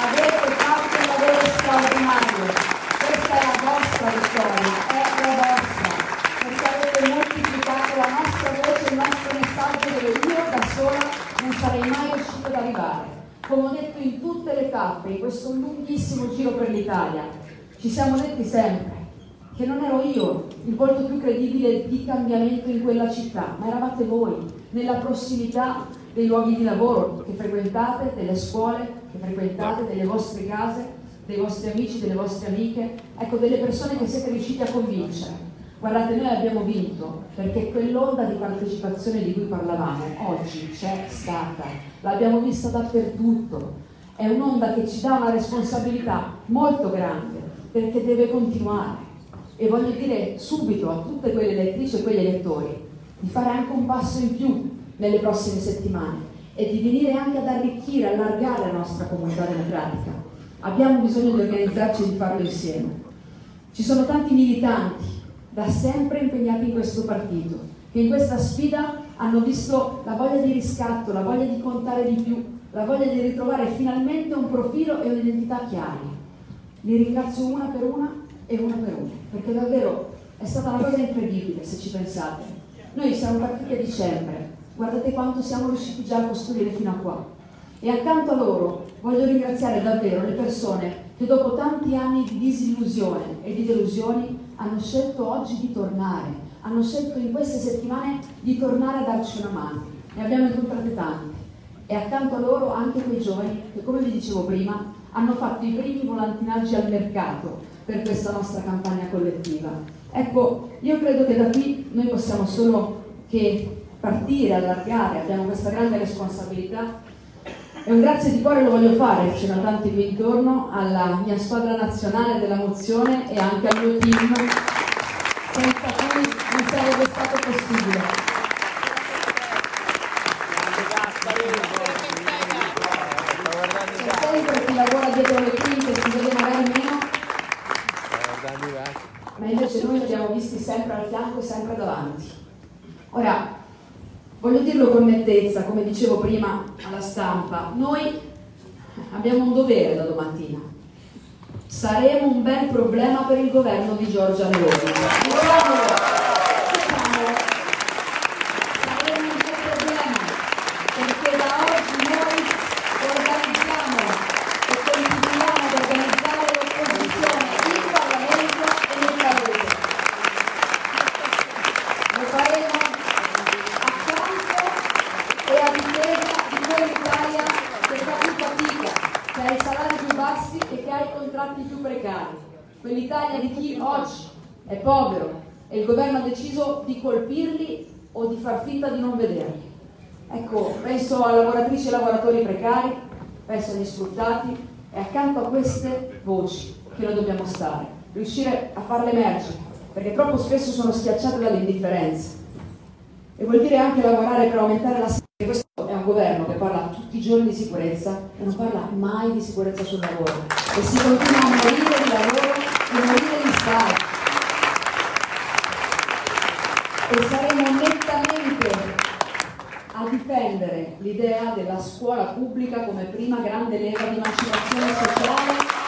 C: Avete fatto un lavoro straordinario. Questa è la vostra vittoria, è la vostra, perché avete moltiplicato la nostra voce, il nostro messaggio dove io da sola non sarei mai riuscito ad arrivare. Come ho detto in tutte le tappe, in questo lunghissimo giro per l'Italia, ci siamo detti sempre che non ero io il volto più credibile di cambiamento in quella città, ma eravate voi, nella prossimità dei luoghi di lavoro che frequentate, delle scuole che frequentate, delle vostre case, dei vostri amici, delle vostre amiche, ecco, delle persone che siete riusciti a convincere. Guardate, noi abbiamo vinto perché quell'onda di partecipazione di cui parlavamo oggi c'è stata, l'abbiamo vista dappertutto. È un'onda che ci dà una responsabilità molto grande perché deve continuare e voglio dire subito a tutte quelle elettrici e quegli elettori di fare anche un passo in più nelle prossime settimane e di venire anche ad arricchire, allargare la nostra comunità democratica. Abbiamo bisogno di organizzarci e di farlo insieme. Ci sono tanti militanti da sempre impegnati in questo partito che in questa sfida hanno visto la voglia di riscatto, la voglia di contare di più, la voglia di ritrovare finalmente un profilo e un'identità chiari. Li ringrazio una per una e una per una, perché davvero è stata una cosa incredibile se ci pensate. Noi siamo partiti a dicembre, guardate quanto siamo riusciti già a costruire fino a qua. E accanto a loro voglio ringraziare davvero le persone che dopo tanti anni di disillusione e di delusioni hanno scelto oggi di tornare, hanno scelto in queste settimane di tornare a darci una mano. Ne abbiamo incontrate tante. E accanto a loro anche quei giovani che, come vi dicevo prima, hanno fatto i primi volantinaggi al mercato per questa nostra campagna collettiva. Ecco, io credo che da qui noi possiamo solo che partire, allargare, abbiamo questa grande responsabilità e un grazie di cuore lo voglio fare, ce ne sono tanti qui intorno, alla mia squadra nazionale della mozione e anche al mio team, senza cui non sarebbe stato possibile. sempre chi lavora dietro le quinte si vede magari meno, ma invece noi li abbiamo visti sempre al fianco sempre davanti. Ora, voglio dirlo con nettezza, come dicevo prima alla stampa, noi abbiamo un dovere da domattina. Saremo un bel problema per il governo di Giorgia Meloni. quell'Italia di chi oggi è povero e il governo ha deciso di colpirli finta di non vederli. Ecco, penso a lavoratrici e lavoratori precari, penso agli sfruttati e accanto a queste voci che noi dobbiamo stare, riuscire a farle emergere, perché troppo spesso sono schiacciate dall'indifferenza. E vuol dire anche lavorare per aumentare la questo è un governo che parla tutti i giorni di sicurezza e non parla mai di sicurezza sul lavoro. E si continua a morire di lavoro e morire di Stato. Difendere l'idea della scuola pubblica come prima grande lega di emancipazione sociale.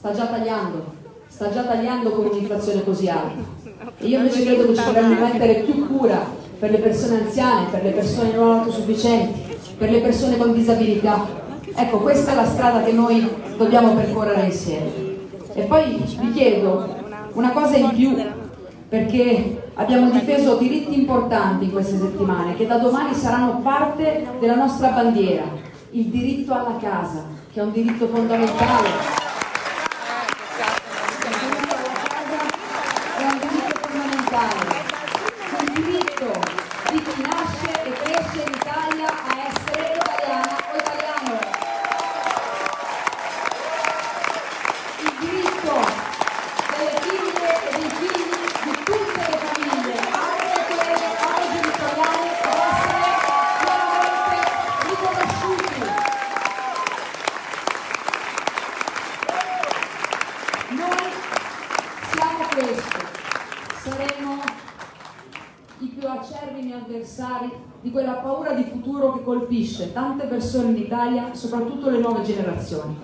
C: Sta già tagliando, sta già tagliando con un'inflazione così alta. E io invece credo che ci dovremmo mettere più cura per le persone anziane, per le persone non autosufficienti, per le persone con disabilità. Ecco, questa è la strada che noi dobbiamo percorrere insieme. E poi vi chiedo una cosa in più, perché abbiamo difeso diritti importanti in queste settimane, che da domani saranno parte della nostra bandiera, il diritto alla casa, che è un diritto fondamentale. Colpisce tante persone in Italia, soprattutto le nuove generazioni.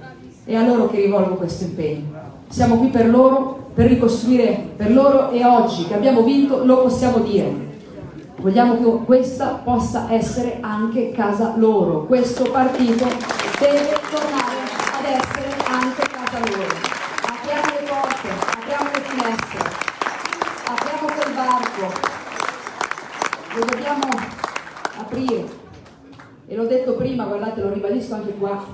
C: È a loro che rivolgo questo impegno. Siamo qui per loro, per ricostruire per loro e oggi che abbiamo vinto lo possiamo dire. Vogliamo che questa possa essere anche casa loro. Questo partito deve tornare ad essere anche casa loro. Apriamo le porte, apriamo le finestre, apriamo quel varco, lo dobbiamo aprire. E l'ho detto prima, guardate, lo ribadisco anche qua.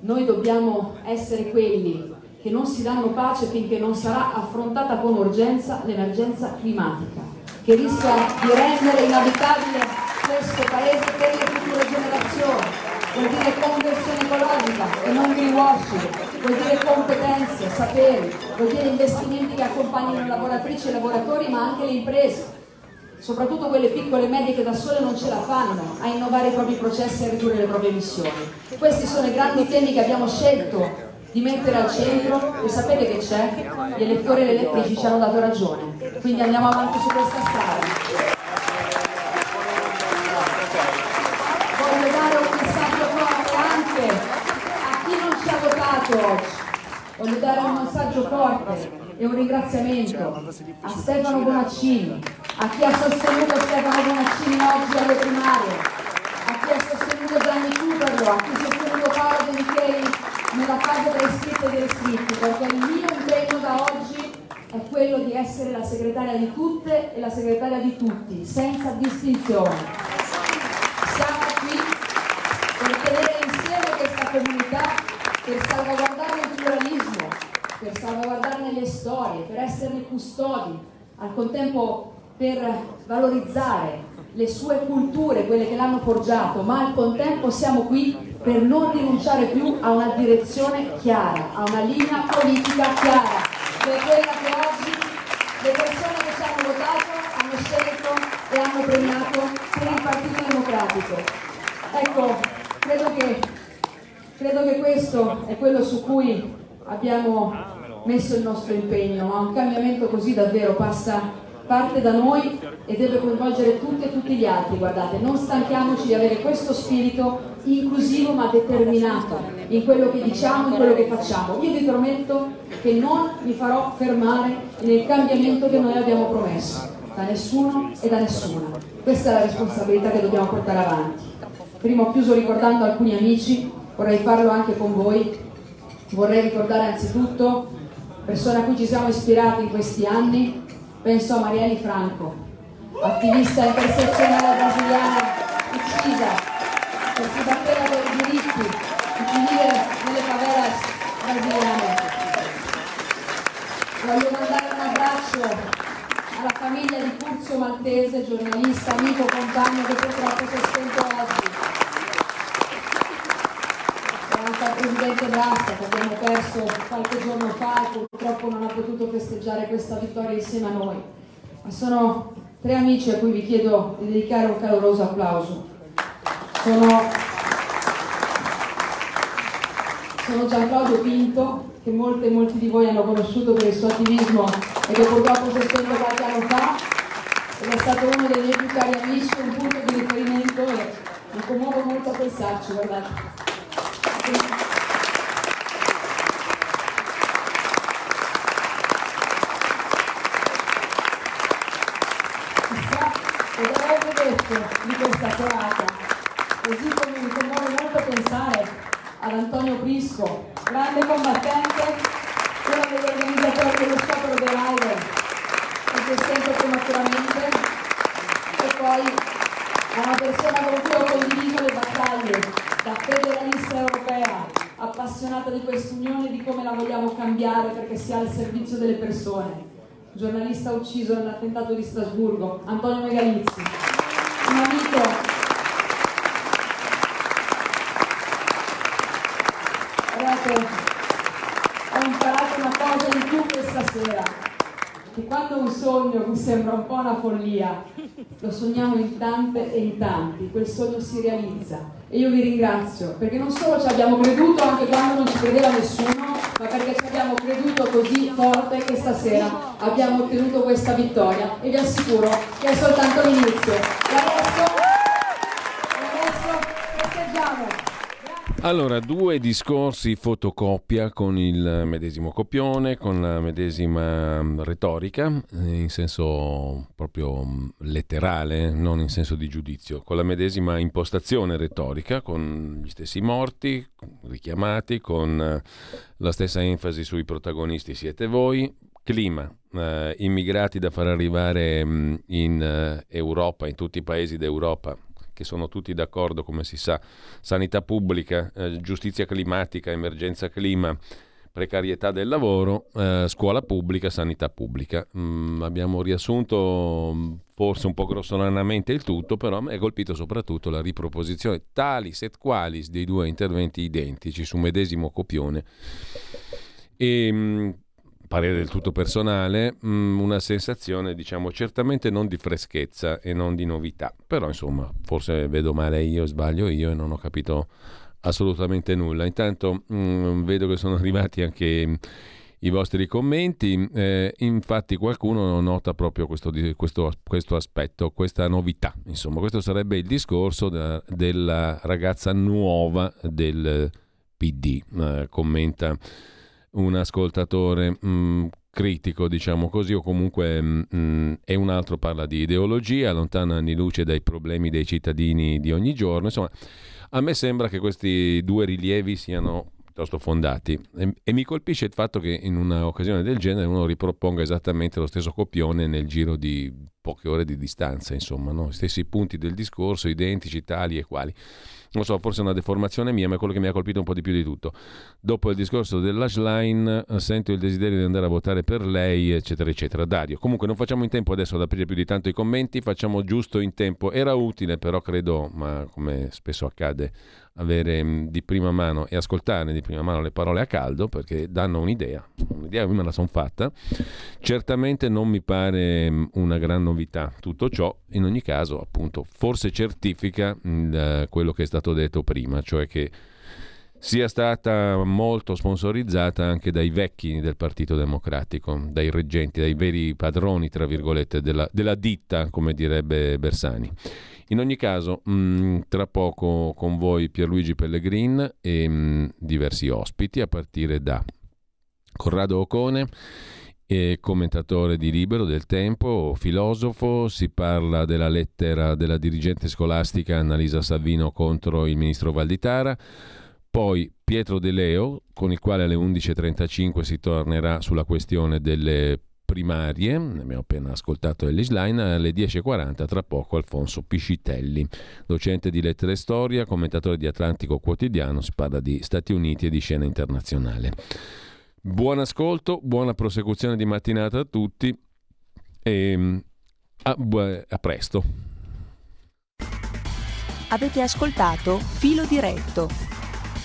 C: Noi dobbiamo essere quelli che non si danno pace finché non sarà affrontata con urgenza l'emergenza climatica, che rischia di rendere inabitabile questo paese per le future generazioni. Vuol dire conversione ecologica e non greenwashing, vuol dire competenze, saperi, vuol dire investimenti che accompagnino lavoratrici e lavoratori ma anche le imprese soprattutto quelle piccole e medie che da sole non ce la fanno a innovare i propri processi e a ridurre le proprie emissioni. Questi sono i grandi temi che abbiamo scelto di mettere al centro e sapete che c'è? Gli elettori e le elettrici ci hanno dato ragione, quindi andiamo avanti su questa strada. Voglio dare un messaggio forte anche a chi non ci ha votato oggi. Voglio dare un messaggio forte e un ringraziamento a Stefano Bonaccini, a chi ha sostenuto Stefano Bonaccini oggi alle primarie, a chi ha sostenuto Gianni Cuperlo, a chi ha sostenuto Paolo De Micheli nella fase tra iscritti e iscritti, perché il mio impegno da oggi è quello di essere la segretaria di tutte e la segretaria di tutti, senza distinzione. Siamo qui per tenere insieme questa comunità, per salvaguardarne il pluralismo, per salvaguardarne le storie, per esserne custodi, al contempo per valorizzare le sue culture, quelle che l'hanno forgiato, ma al contempo siamo qui per non rinunciare più a una direzione chiara, a una linea politica chiara, che è quella che oggi le persone che ci hanno votato hanno scelto e hanno premiato per il Partito Democratico. Ecco, credo che, credo che questo è quello su cui abbiamo messo il nostro impegno, ma un cambiamento così davvero passa parte da noi e deve coinvolgere tutti e tutti gli altri, guardate, non stanchiamoci di avere questo spirito inclusivo ma determinato in quello che diciamo, in quello che facciamo. Io vi prometto che non mi farò fermare nel cambiamento che noi abbiamo promesso, da nessuno e da nessuna. Questa è la responsabilità che dobbiamo portare avanti. Prima ho chiuso ricordando alcuni amici, vorrei farlo anche con voi. Vorrei ricordare anzitutto persone a cui ci siamo ispirati in questi anni, penso a Marielle Franco, attivista intersezionale brasiliana uccisa che si batteva per i diritti di chi nelle favelas brasiliane. Voglio mandare un abbraccio alla famiglia di Curzio Maltese, giornalista, amico, compagno che purtroppo si è spento oggi. E anche Brasta che abbiamo perso qualche giorno fa e purtroppo non ha potuto festeggiare questa vittoria insieme a noi. Ma sono tre amici a cui vi chiedo di dedicare un caloroso applauso sono, sono Gianfranco Pinto, che molti e molti di voi hanno conosciuto per il suo attivismo e che purtroppo si è spento qualche anno fa ed è stato uno dei miei più cari amici, un punto di riferimento e mi commuovo molto a pensarci, guardate. Ed detto di questa serata così come mi commuove molto pensare ad Antonio Prisco, grande combattente, uno degli organizzatori dello sciopero rider, che si è spento prematuramente, e poi a una persona con cui ho condiviso le battaglie, da federalista europea, appassionata di quest'unione e di come la vogliamo cambiare perché sia al servizio delle persone. Giornalista ucciso nell'attentato di Strasburgo, Antonio Megalizzi. Un amico ho imparato una cosa in più questa sera, che quando un sogno mi sembra un po' una follia, lo sogniamo in tante e in tanti, quel sogno si realizza. E io vi ringrazio, perché non solo ci abbiamo creduto anche quando non ci credeva nessuno, ma perché ci abbiamo creduto così forte che stasera abbiamo ottenuto questa vittoria e vi assicuro che è soltanto l'inizio.
B: Allora, due discorsi fotocopia con il medesimo copione, con la medesima mm, retorica, eh, in senso proprio mm, letterale, non in senso di giudizio, con la medesima impostazione retorica, con gli stessi morti richiamati, con eh, la stessa enfasi sui protagonisti siete voi, clima, eh, immigrati da far arrivare mm, in eh, Europa, in tutti i paesi d'Europa che sono tutti d'accordo, come si sa, sanità pubblica, eh, giustizia climatica, emergenza clima, precarietà del lavoro, eh, scuola pubblica, sanità pubblica. Mm, abbiamo riassunto mm, forse un po' grossolanamente il tutto, però mi è colpito soprattutto la riproposizione talis et qualis dei due interventi identici su medesimo copione. E, mm, parere del tutto personale, mh, mm, una sensazione diciamo certamente non di freschezza e non di novità, però insomma forse vedo male io, sbaglio io e non ho capito assolutamente nulla. Intanto mh, mm, vedo che sono arrivati anche i vostri commenti, eh, infatti qualcuno nota proprio questo, questo, questo, aspetto, questa novità, insomma questo sarebbe il discorso da, della ragazza nuova del PD, eh, commenta un ascoltatore mh, mm, critico, diciamo così, o comunque mh, mm, e un altro parla di ideologia, lontana anni luce dai problemi dei cittadini di ogni giorno. Insomma, a me sembra che questi due rilievi siano piuttosto fondati e, e mi colpisce il fatto che in un'occasione del genere uno riproponga esattamente lo stesso copione nel giro di poche ore di distanza, insomma, no? stessi punti del discorso, identici, tali e quali non so, forse è una deformazione mia, ma è quello che mi ha colpito un po' di più di tutto. Dopo il discorso dell'Ashline, sento il desiderio di andare a votare per lei, eccetera, eccetera. Dario, comunque non facciamo in tempo adesso ad aprire più di tanto i commenti, facciamo giusto in tempo. Era utile, però credo, ma come spesso accade, avere mm, di prima mano e ascoltare di prima mano le parole a caldo perché danno un'idea. Un'idea io me la sono fatta. Certamente non mi pare mm, una gran novità tutto ciò, in ogni caso, appunto, forse certifica il, mm, quello che è stato detto prima, cioè che sia stata molto sponsorizzata anche dai vecchi del Partito Democratico, dai reggenti, dai veri padroni, tra virgolette, della, della ditta, come direbbe Bersani. In ogni caso, mh, mm, tra poco con voi Pierluigi Pellegrin e mh, mm, diversi ospiti, a partire da Corrado Ocone, commentatore di Libero del Tempo, filosofo, si parla della lettera della dirigente scolastica Annalisa Savino contro il ministro Valditara, poi Pietro De Leo, con il quale alle 11.35 si tornerà sulla questione delle primarie, abbiamo appena ascoltato Ellis Line, alle 10.40 tra poco Alfonso Piscitelli, docente di lettere e storia, commentatore di Atlantico Quotidiano, si parla di Stati Uniti e di scena internazionale. Buon ascolto, buona prosecuzione di mattinata a tutti e a, a presto.
A: Avete ascoltato Filo Diretto